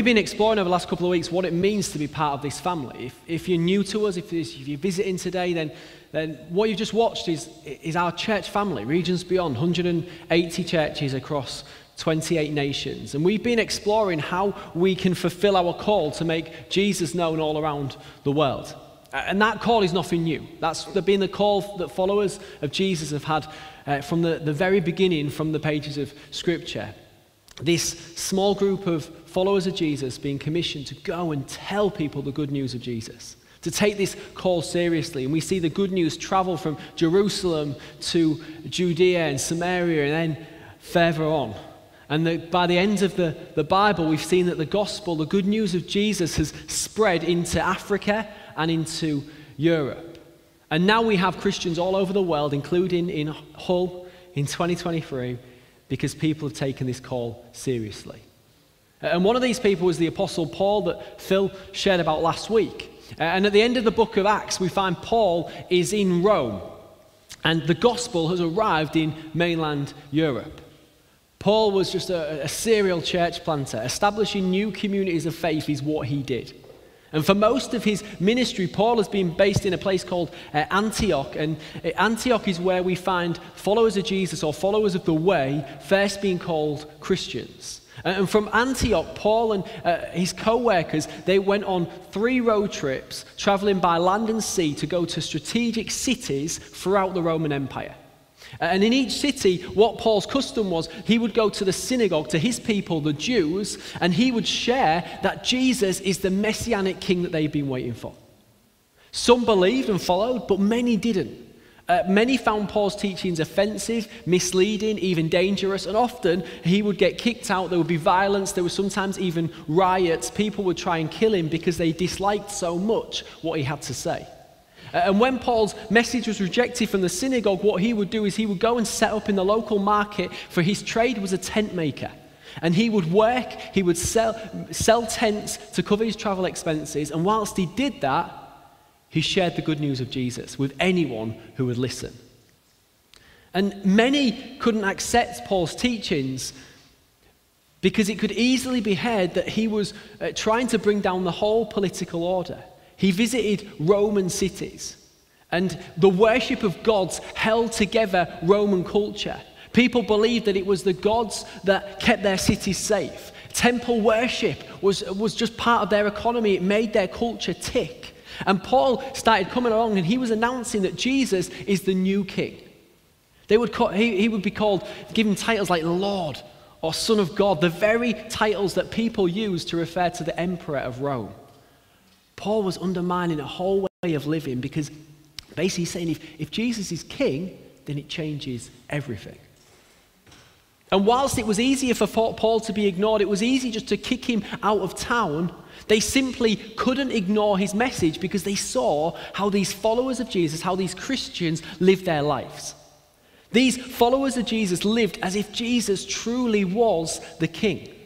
We've been exploring over the last couple of weeks what it means to be part of this family. If, if you're new to us, if, if you're visiting today, then, then what you've just watched is, is our church family, Regions Beyond, 180 churches across 28 nations. And we've been exploring how we can fulfill our call to make Jesus known all around the world. And that call is nothing new. That's been the call that followers of Jesus have had uh, from the, the very beginning, from the pages of Scripture. This small group of followers of Jesus being commissioned to go and tell people the good news of Jesus, to take this call seriously. And we see the good news travel from Jerusalem to Judea and Samaria and then further on. And by the end of the, the Bible, we've seen that the gospel, the good news of Jesus, has spread into Africa and into Europe. And now we have Christians all over the world, including in Hull in 2023, because people have taken this call seriously. And one of these people was the Apostle Paul that Phil shared about last week. And at the end of the book of Acts, we find Paul is in Rome, and the gospel has arrived in mainland Europe. Paul was just a, a serial church planter. Establishing new communities of faith is what he did. And for most of his ministry, Paul has been based in a place called uh, Antioch. And uh, Antioch is where we find followers of Jesus or followers of the way first being called Christians. And from Antioch, Paul and uh, his co workers, they went on three road trips, traveling by land and sea to go to strategic cities throughout the Roman Empire. And in each city, what Paul's custom was, he would go to the synagogue, to his people, the Jews, and he would share that Jesus is the messianic king that they've been waiting for. Some believed and followed, but many didn't. Uh, many found Paul's teachings offensive, misleading, even dangerous, and often he would get kicked out. There would be violence, there were sometimes even riots. People would try and kill him because they disliked so much what he had to say. Uh, and when Paul's message was rejected from the synagogue, what he would do is he would go and set up in the local market, for his trade was a tent maker. And he would work, he would sell, sell tents to cover his travel expenses. And whilst he did that, he shared the good news of Jesus with anyone who would listen. And many couldn't accept Paul's teachings because it could easily be heard that he was uh, trying to bring down the whole political order. He visited Roman cities, and the worship of gods held together Roman culture. People believed that it was the gods that kept their cities safe. Temple worship was, was just part of their economy, it made their culture tick. And Paul started coming along and he was announcing that Jesus is the new king. They would call, he, he would be called, given titles like Lord or Son of God, the very titles that people use to refer to the emperor of Rome. Paul was undermining a whole way of living because basically he's saying if, if Jesus is king, then it changes everything. And whilst it was easier for Paul to be ignored, it was easy just to kick him out of town. They simply couldn't ignore his message because they saw how these followers of Jesus, how these Christians lived their lives. These followers of Jesus lived as if Jesus truly was the king.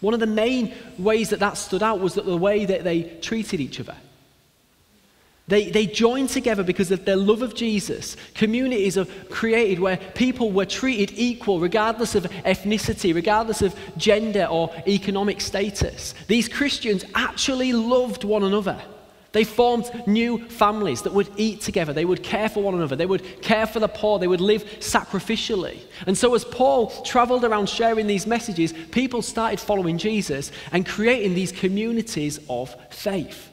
One of the main ways that that stood out was that the way that they treated each other. They, they joined together because of their love of Jesus. Communities are created where people were treated equal, regardless of ethnicity, regardless of gender or economic status. These Christians actually loved one another. They formed new families that would eat together. They would care for one another. They would care for the poor. They would live sacrificially. And so, as Paul traveled around sharing these messages, people started following Jesus and creating these communities of faith.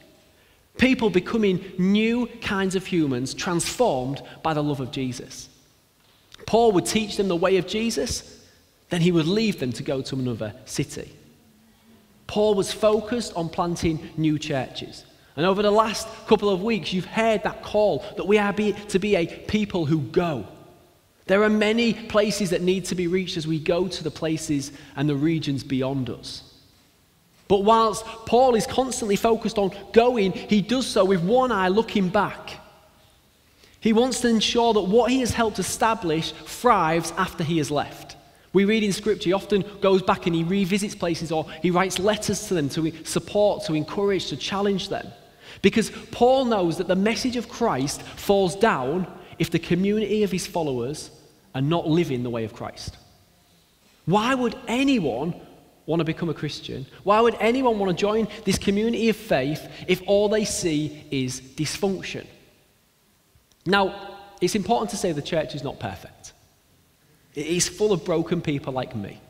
People becoming new kinds of humans transformed by the love of Jesus. Paul would teach them the way of Jesus, then he would leave them to go to another city. Paul was focused on planting new churches. And over the last couple of weeks, you've heard that call that we are be, to be a people who go. There are many places that need to be reached as we go to the places and the regions beyond us. But whilst Paul is constantly focused on going, he does so with one eye looking back. He wants to ensure that what he has helped establish thrives after he has left. We read in Scripture, he often goes back and he revisits places or he writes letters to them to support, to encourage, to challenge them. Because Paul knows that the message of Christ falls down if the community of his followers are not living the way of Christ. Why would anyone want to become a Christian? Why would anyone want to join this community of faith if all they see is dysfunction? Now, it's important to say the church is not perfect. It is full of broken people like me.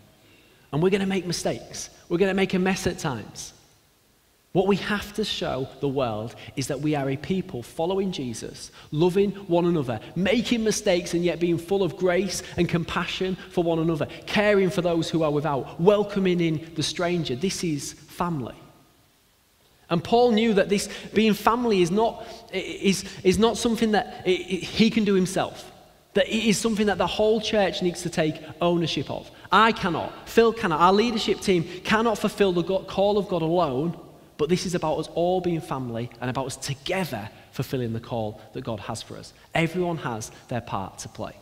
And we're going to make mistakes. We're going to make a mess at times. What we have to show the world is that we are a people following Jesus, loving one another, making mistakes and yet being full of grace and compassion for one another, caring for those who are without, welcoming in the stranger. This is family. And Paul knew that this being family is not, is, is not something that he can do himself. That it is something that the whole church needs to take ownership of. I cannot, Phil cannot, our leadership team cannot fulfill the call of God alone, but this is about us all being family and about us together fulfilling the call that God has for us. Everyone has their part to play.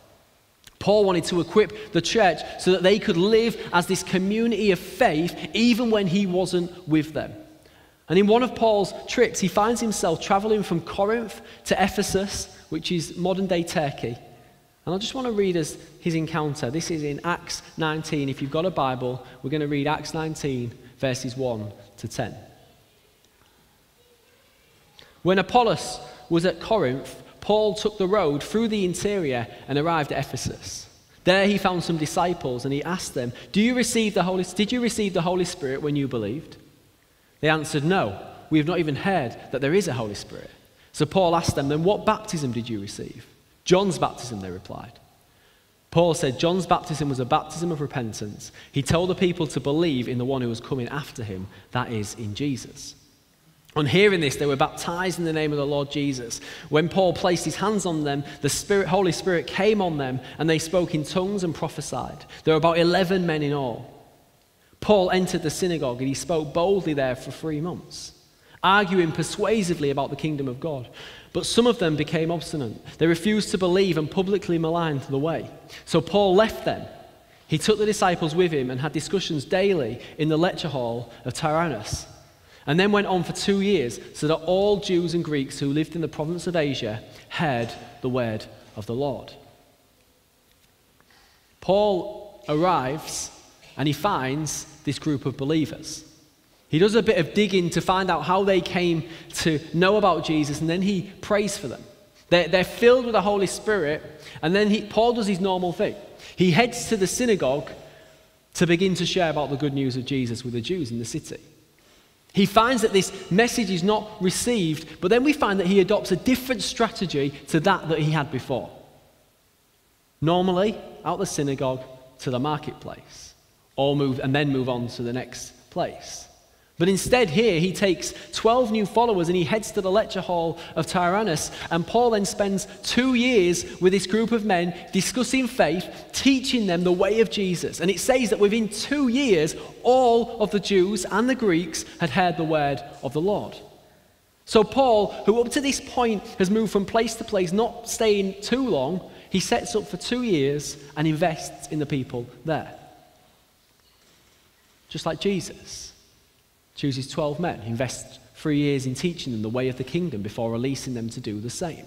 Paul wanted to equip the church so that they could live as this community of faith even when he wasn't with them. And in one of Paul's trips, he finds himself traveling from Corinth to Ephesus, which is modern day Turkey. And I just want to read us his encounter. This is in Acts 19. If you've got a Bible, we're going to read Acts 19, verses 1 to 10. When Apollos was at Corinth, Paul took the road through the interior and arrived at Ephesus. There he found some disciples and he asked them, Do you receive the Holy, Did you receive the Holy Spirit when you believed? They answered, No, we have not even heard that there is a Holy Spirit. So Paul asked them, Then what baptism did you receive? John's baptism, they replied. Paul said John's baptism was a baptism of repentance. He told the people to believe in the one who was coming after him, that is, in Jesus. On hearing this, they were baptized in the name of the Lord Jesus. When Paul placed his hands on them, the Spirit, Holy Spirit came on them, and they spoke in tongues and prophesied. There were about 11 men in all. Paul entered the synagogue and he spoke boldly there for three months, arguing persuasively about the kingdom of God. But some of them became obstinate. They refused to believe and publicly maligned the way. So Paul left them. He took the disciples with him and had discussions daily in the lecture hall of Tyrannus. And then went on for two years so that all Jews and Greeks who lived in the province of Asia heard the word of the Lord. Paul arrives and he finds this group of believers. He does a bit of digging to find out how they came to know about Jesus, and then he prays for them. They're, they're filled with the Holy Spirit, and then he, Paul does his normal thing. He heads to the synagogue to begin to share about the good news of Jesus with the Jews in the city. He finds that this message is not received, but then we find that he adopts a different strategy to that that he had before. Normally, out the synagogue to the marketplace or move, and then move on to the next place. But instead, here he takes 12 new followers and he heads to the lecture hall of Tyrannus. And Paul then spends two years with this group of men discussing faith, teaching them the way of Jesus. And it says that within two years, all of the Jews and the Greeks had heard the word of the Lord. So, Paul, who up to this point has moved from place to place, not staying too long, he sets up for two years and invests in the people there just like Jesus. Chooses 12 men, invests three years in teaching them the way of the kingdom before releasing them to do the same.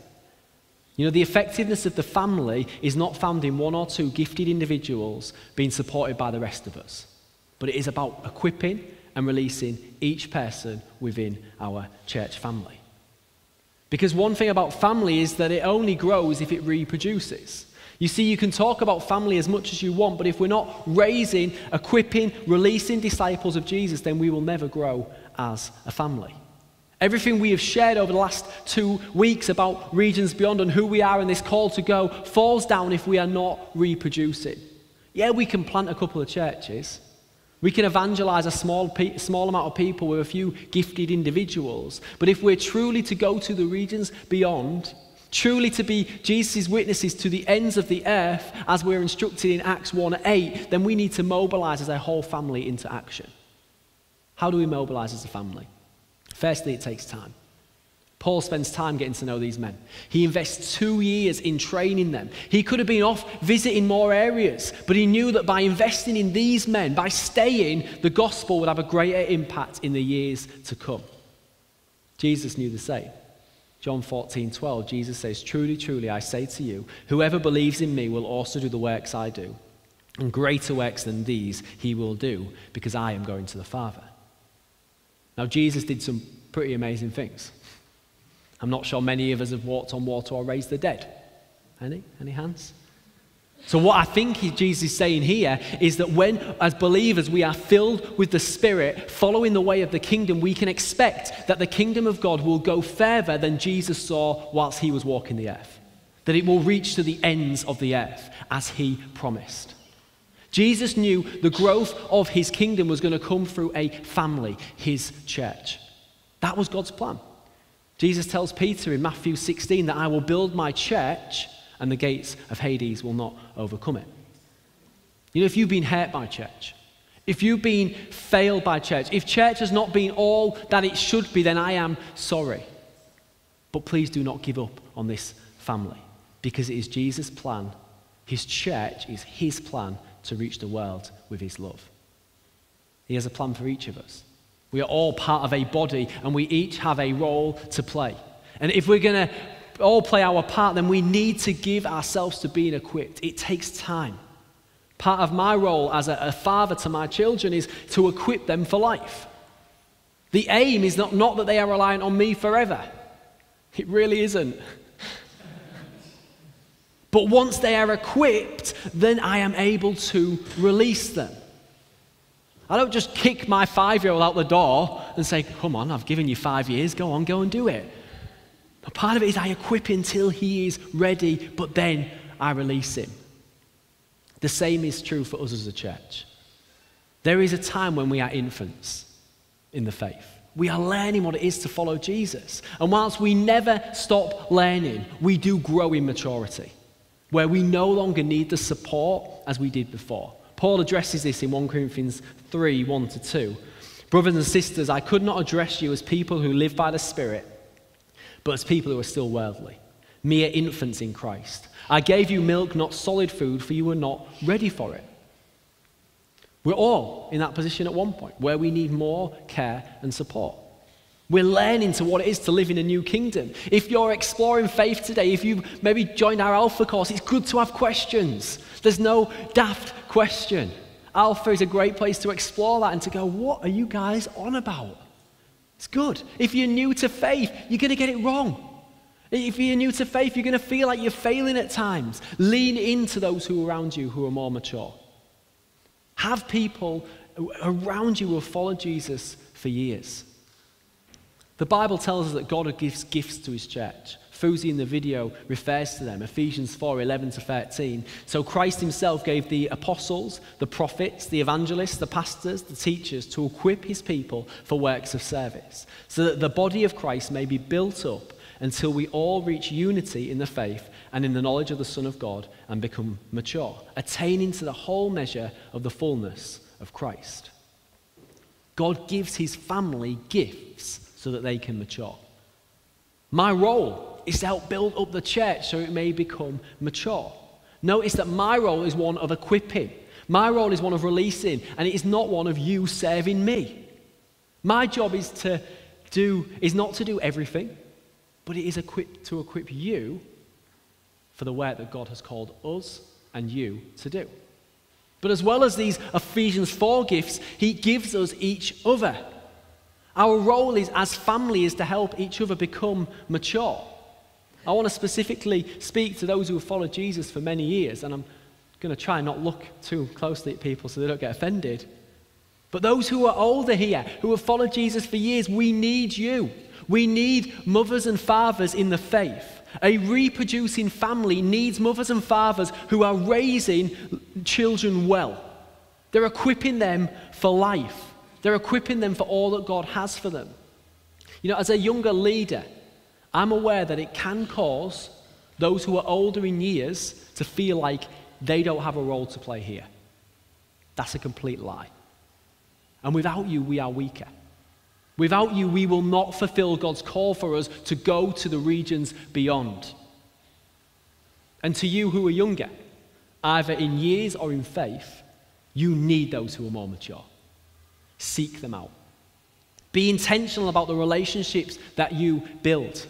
You know, the effectiveness of the family is not found in one or two gifted individuals being supported by the rest of us, but it is about equipping and releasing each person within our church family. Because one thing about family is that it only grows if it reproduces. You see, you can talk about family as much as you want, but if we're not raising, equipping, releasing disciples of Jesus, then we will never grow as a family. Everything we have shared over the last two weeks about regions beyond and who we are and this call to go falls down if we are not reproducing. Yeah, we can plant a couple of churches. We can evangelize a small, small amount of people with a few gifted individuals. But if we're truly to go to the regions beyond, Truly to be Jesus' witnesses to the ends of the earth, as we're instructed in Acts 1 8, then we need to mobilize as a whole family into action. How do we mobilize as a family? Firstly, it takes time. Paul spends time getting to know these men. He invests two years in training them. He could have been off visiting more areas, but he knew that by investing in these men, by staying, the gospel would have a greater impact in the years to come. Jesus knew the same. John 14, 12, Jesus says, Truly, truly, I say to you, whoever believes in me will also do the works I do. And greater works than these he will do because I am going to the Father. Now, Jesus did some pretty amazing things. I'm not sure many of us have walked on water or raised the dead. Any? Any hands? So, what I think Jesus is saying here is that when, as believers, we are filled with the Spirit, following the way of the kingdom, we can expect that the kingdom of God will go further than Jesus saw whilst he was walking the earth. That it will reach to the ends of the earth as he promised. Jesus knew the growth of his kingdom was going to come through a family, his church. That was God's plan. Jesus tells Peter in Matthew 16 that I will build my church and the gates of Hades will not overcome it. You know, if you've been hurt by church, if you've been failed by church, if church has not been all that it should be, then I am sorry. But please do not give up on this family because it is Jesus' plan. His church is his plan to reach the world with his love. He has a plan for each of us. We are all part of a body and we each have a role to play. And if we're going to all play our part, then we need to give ourselves to being equipped. It takes time. Part of my role as a, a father to my children is to equip them for life. The aim is not, not that they are reliant on me forever. It really isn't. But once they are equipped, then I am able to release them. I don't just kick my five year old out the door and say, Come on, I've given you five years, go on, go and do it. But part of it is I equip him until he is ready, but then I release him. The same is true for us as a church. There is a time when we are infants in the faith. We are learning what it is to follow Jesus. And whilst we never stop learning, we do grow in maturity, where we no longer need the support as we did before. Paul addresses this in 1 Corinthians 3 1 to 2. Brothers and sisters, I could not address you as people who live by the Spirit, but as people who are still worldly, mere infants in Christ. I gave you milk, not solid food, for you were not ready for it. We're all in that position at one point where we need more care and support. We're learning to what it is to live in a new kingdom. If you're exploring faith today, if you've maybe joined our Alpha course, it's good to have questions. There's no daft question. Alpha is a great place to explore that and to go, what are you guys on about? It's good. If you're new to faith, you're going to get it wrong. If you're new to faith, you're going to feel like you're failing at times. Lean into those who are around you who are more mature. Have people around you who have followed Jesus for years. The Bible tells us that God gives gifts to his church. Fuzi in the video refers to them, Ephesians 4 11 to 13. So Christ himself gave the apostles, the prophets, the evangelists, the pastors, the teachers to equip his people for works of service, so that the body of Christ may be built up until we all reach unity in the faith and in the knowledge of the Son of God and become mature, attaining to the whole measure of the fullness of Christ. God gives his family gifts so that they can mature. My role is to help build up the church so it may become mature. Notice that my role is one of equipping. My role is one of releasing, and it is not one of you serving me. My job is to do is not to do everything, but it is equip, to equip you for the work that God has called us and you to do. But as well as these Ephesians 4 gifts, he gives us each other. Our role is as family is to help each other become mature. I want to specifically speak to those who have followed Jesus for many years, and I'm going to try and not look too closely at people so they don't get offended. But those who are older here, who have followed Jesus for years, we need you. We need mothers and fathers in the faith. A reproducing family needs mothers and fathers who are raising children well. They're equipping them for life, they're equipping them for all that God has for them. You know, as a younger leader, I'm aware that it can cause those who are older in years to feel like they don't have a role to play here. That's a complete lie. And without you, we are weaker. Without you, we will not fulfill God's call for us to go to the regions beyond. And to you who are younger, either in years or in faith, you need those who are more mature. Seek them out. Be intentional about the relationships that you build.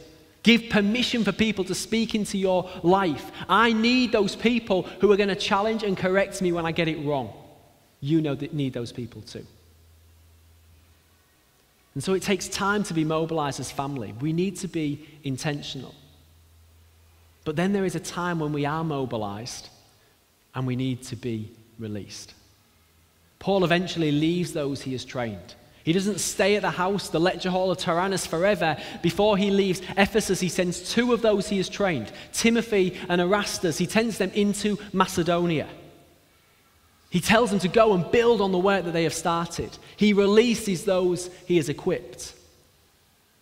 Give permission for people to speak into your life. I need those people who are going to challenge and correct me when I get it wrong. You know that need those people too. And so it takes time to be mobilized as family. We need to be intentional. But then there is a time when we are mobilized and we need to be released. Paul eventually leaves those he has trained. He doesn't stay at the house, the lecture hall of Tyrannus forever. Before he leaves Ephesus, he sends two of those he has trained, Timothy and Erastus. He sends them into Macedonia. He tells them to go and build on the work that they have started. He releases those he has equipped.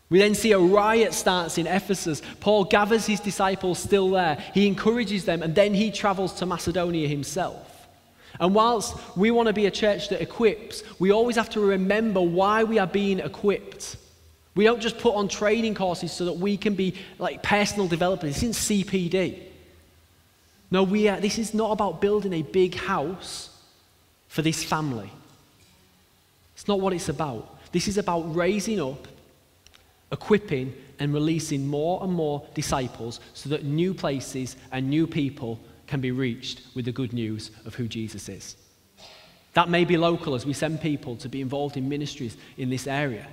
We then see a riot starts in Ephesus. Paul gathers his disciples still there. He encourages them, and then he travels to Macedonia himself. And whilst we want to be a church that equips, we always have to remember why we are being equipped. We don't just put on training courses so that we can be like personal developers. This isn't CPD. No, we are, this is not about building a big house for this family. It's not what it's about. This is about raising up, equipping, and releasing more and more disciples so that new places and new people can be reached with the good news of who Jesus is. That may be local as we send people to be involved in ministries in this area.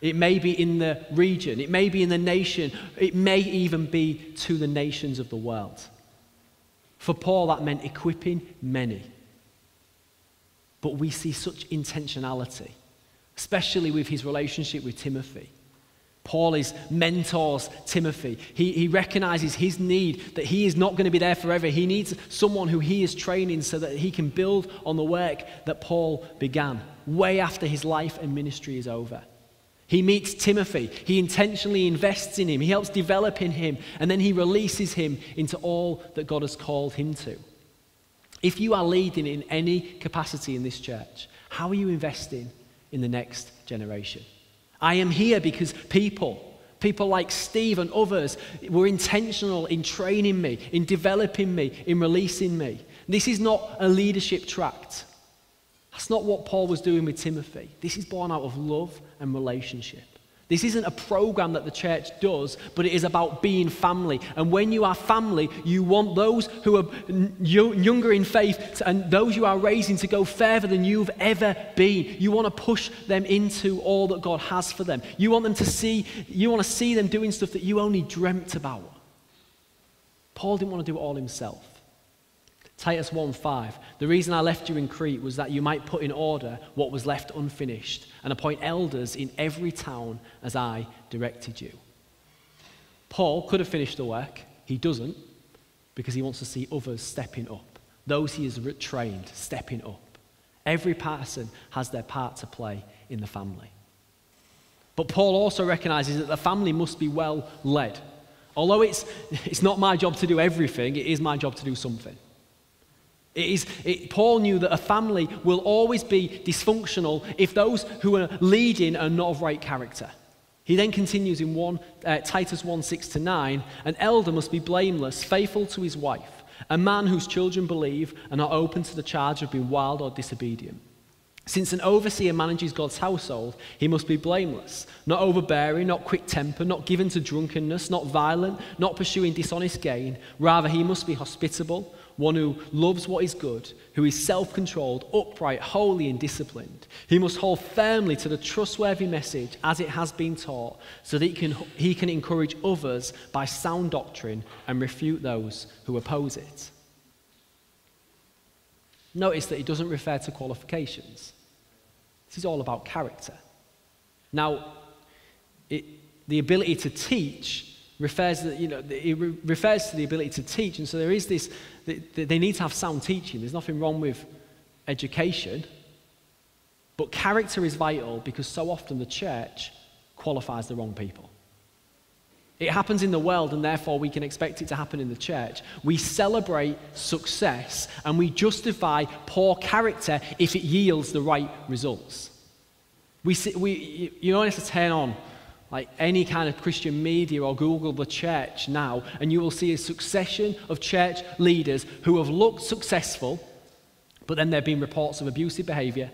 It may be in the region, it may be in the nation, it may even be to the nations of the world. For Paul, that meant equipping many. But we see such intentionality, especially with his relationship with Timothy. Paul is mentors Timothy. He, he recognizes his need that he is not going to be there forever. He needs someone who he is training so that he can build on the work that Paul began way after his life and ministry is over. He meets Timothy. He intentionally invests in him. He helps develop in him. And then he releases him into all that God has called him to. If you are leading in any capacity in this church, how are you investing in the next generation? I am here because people, people like Steve and others, were intentional in training me, in developing me, in releasing me. This is not a leadership tract. That's not what Paul was doing with Timothy. This is born out of love and relationship. This isn't a program that the church does, but it is about being family. And when you are family, you want those who are younger in faith and those you are raising to go further than you've ever been. You want to push them into all that God has for them. You want them to see, you want to see them doing stuff that you only dreamt about. Paul didn't want to do it all himself. Titus 1:5 The reason I left you in Crete was that you might put in order what was left unfinished and appoint elders in every town as I directed you. Paul could have finished the work. He doesn't because he wants to see others stepping up. Those he has trained stepping up. Every person has their part to play in the family. But Paul also recognizes that the family must be well led. Although it's, it's not my job to do everything, it is my job to do something. It is, it, Paul knew that a family will always be dysfunctional if those who are leading are not of right character. He then continues in 1, uh, Titus 1 6 to 9 An elder must be blameless, faithful to his wife, a man whose children believe and are open to the charge of being wild or disobedient. Since an overseer manages God's household, he must be blameless, not overbearing, not quick tempered, not given to drunkenness, not violent, not pursuing dishonest gain. Rather, he must be hospitable one who loves what is good, who is self controlled, upright, holy, and disciplined. He must hold firmly to the trustworthy message as it has been taught, so that he can, he can encourage others by sound doctrine and refute those who oppose it. Notice that he doesn't refer to qualifications. This is all about character. Now, it, the ability to teach refers you know, it refers to the ability to teach. And so there is this, they need to have sound teaching. There's nothing wrong with education. But character is vital because so often the church qualifies the wrong people. It happens in the world, and therefore we can expect it to happen in the church. We celebrate success and we justify poor character if it yields the right results. We, we, you only have to turn on like any kind of Christian media or Google the church now, and you will see a succession of church leaders who have looked successful, but then there have been reports of abusive behavior,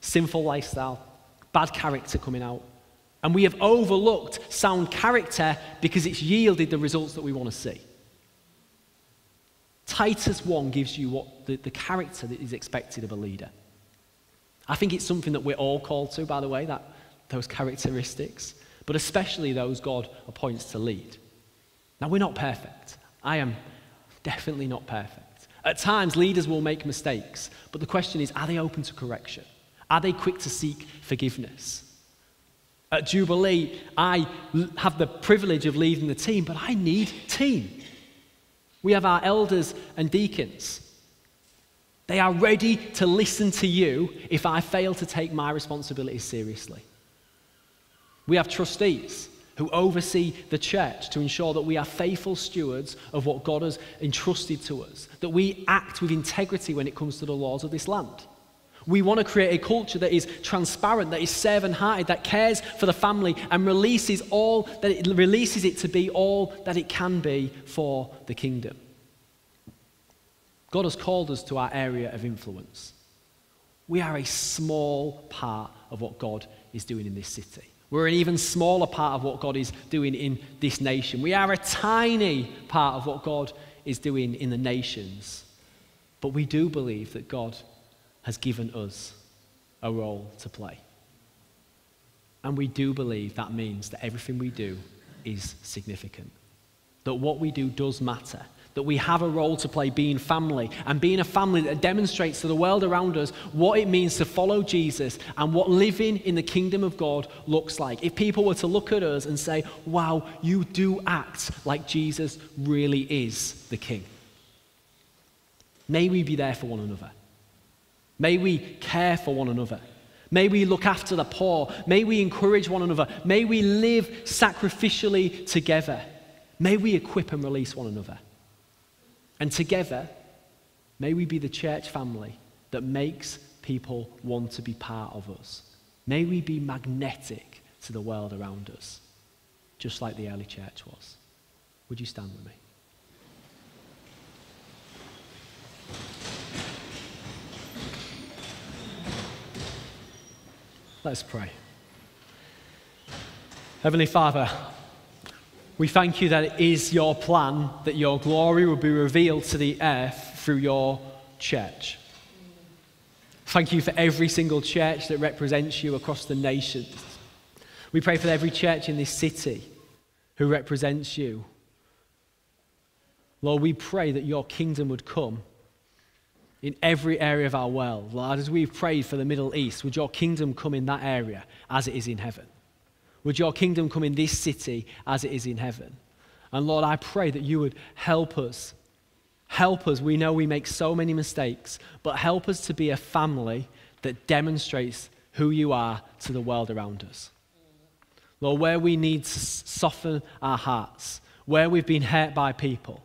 sinful lifestyle, bad character coming out. And we have overlooked sound character because it's yielded the results that we want to see. Titus 1 gives you what the, the character that is expected of a leader. I think it's something that we're all called to, by the way, that, those characteristics, but especially those God appoints to lead. Now, we're not perfect. I am definitely not perfect. At times, leaders will make mistakes, but the question is are they open to correction? Are they quick to seek forgiveness? At Jubilee, I have the privilege of leading the team, but I need team. We have our elders and deacons. They are ready to listen to you if I fail to take my responsibilities seriously. We have trustees who oversee the church to ensure that we are faithful stewards of what God has entrusted to us, that we act with integrity when it comes to the laws of this land. We want to create a culture that is transparent, that is servant hearted, that cares for the family and releases all that it releases it to be all that it can be for the kingdom. God has called us to our area of influence. We are a small part of what God is doing in this city. We're an even smaller part of what God is doing in this nation. We are a tiny part of what God is doing in the nations. But we do believe that God has given us a role to play. And we do believe that means that everything we do is significant, that what we do does matter, that we have a role to play being family and being a family that demonstrates to the world around us what it means to follow Jesus and what living in the kingdom of God looks like. If people were to look at us and say, wow, you do act like Jesus really is the king. May we be there for one another. May we care for one another. May we look after the poor. May we encourage one another. May we live sacrificially together. May we equip and release one another. And together, may we be the church family that makes people want to be part of us. May we be magnetic to the world around us, just like the early church was. Would you stand with me? Let's pray. Heavenly Father, we thank you that it is your plan that your glory will be revealed to the earth through your church. Thank you for every single church that represents you across the nations. We pray for every church in this city who represents you. Lord, we pray that your kingdom would come in every area of our world. Lord, as we've prayed for the Middle East, would your kingdom come in that area as it is in heaven? Would your kingdom come in this city as it is in heaven? And Lord, I pray that you would help us. Help us. We know we make so many mistakes, but help us to be a family that demonstrates who you are to the world around us. Lord, where we need to soften our hearts, where we've been hurt by people,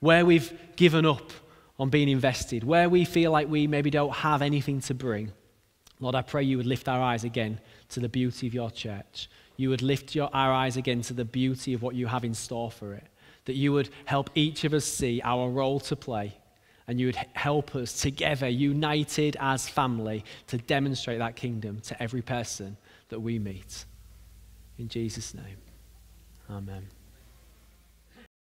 where we've given up on being invested, where we feel like we maybe don't have anything to bring, Lord, I pray you would lift our eyes again to the beauty of your church. You would lift your, our eyes again to the beauty of what you have in store for it. That you would help each of us see our role to play. And you would help us together, united as family, to demonstrate that kingdom to every person that we meet. In Jesus' name, amen.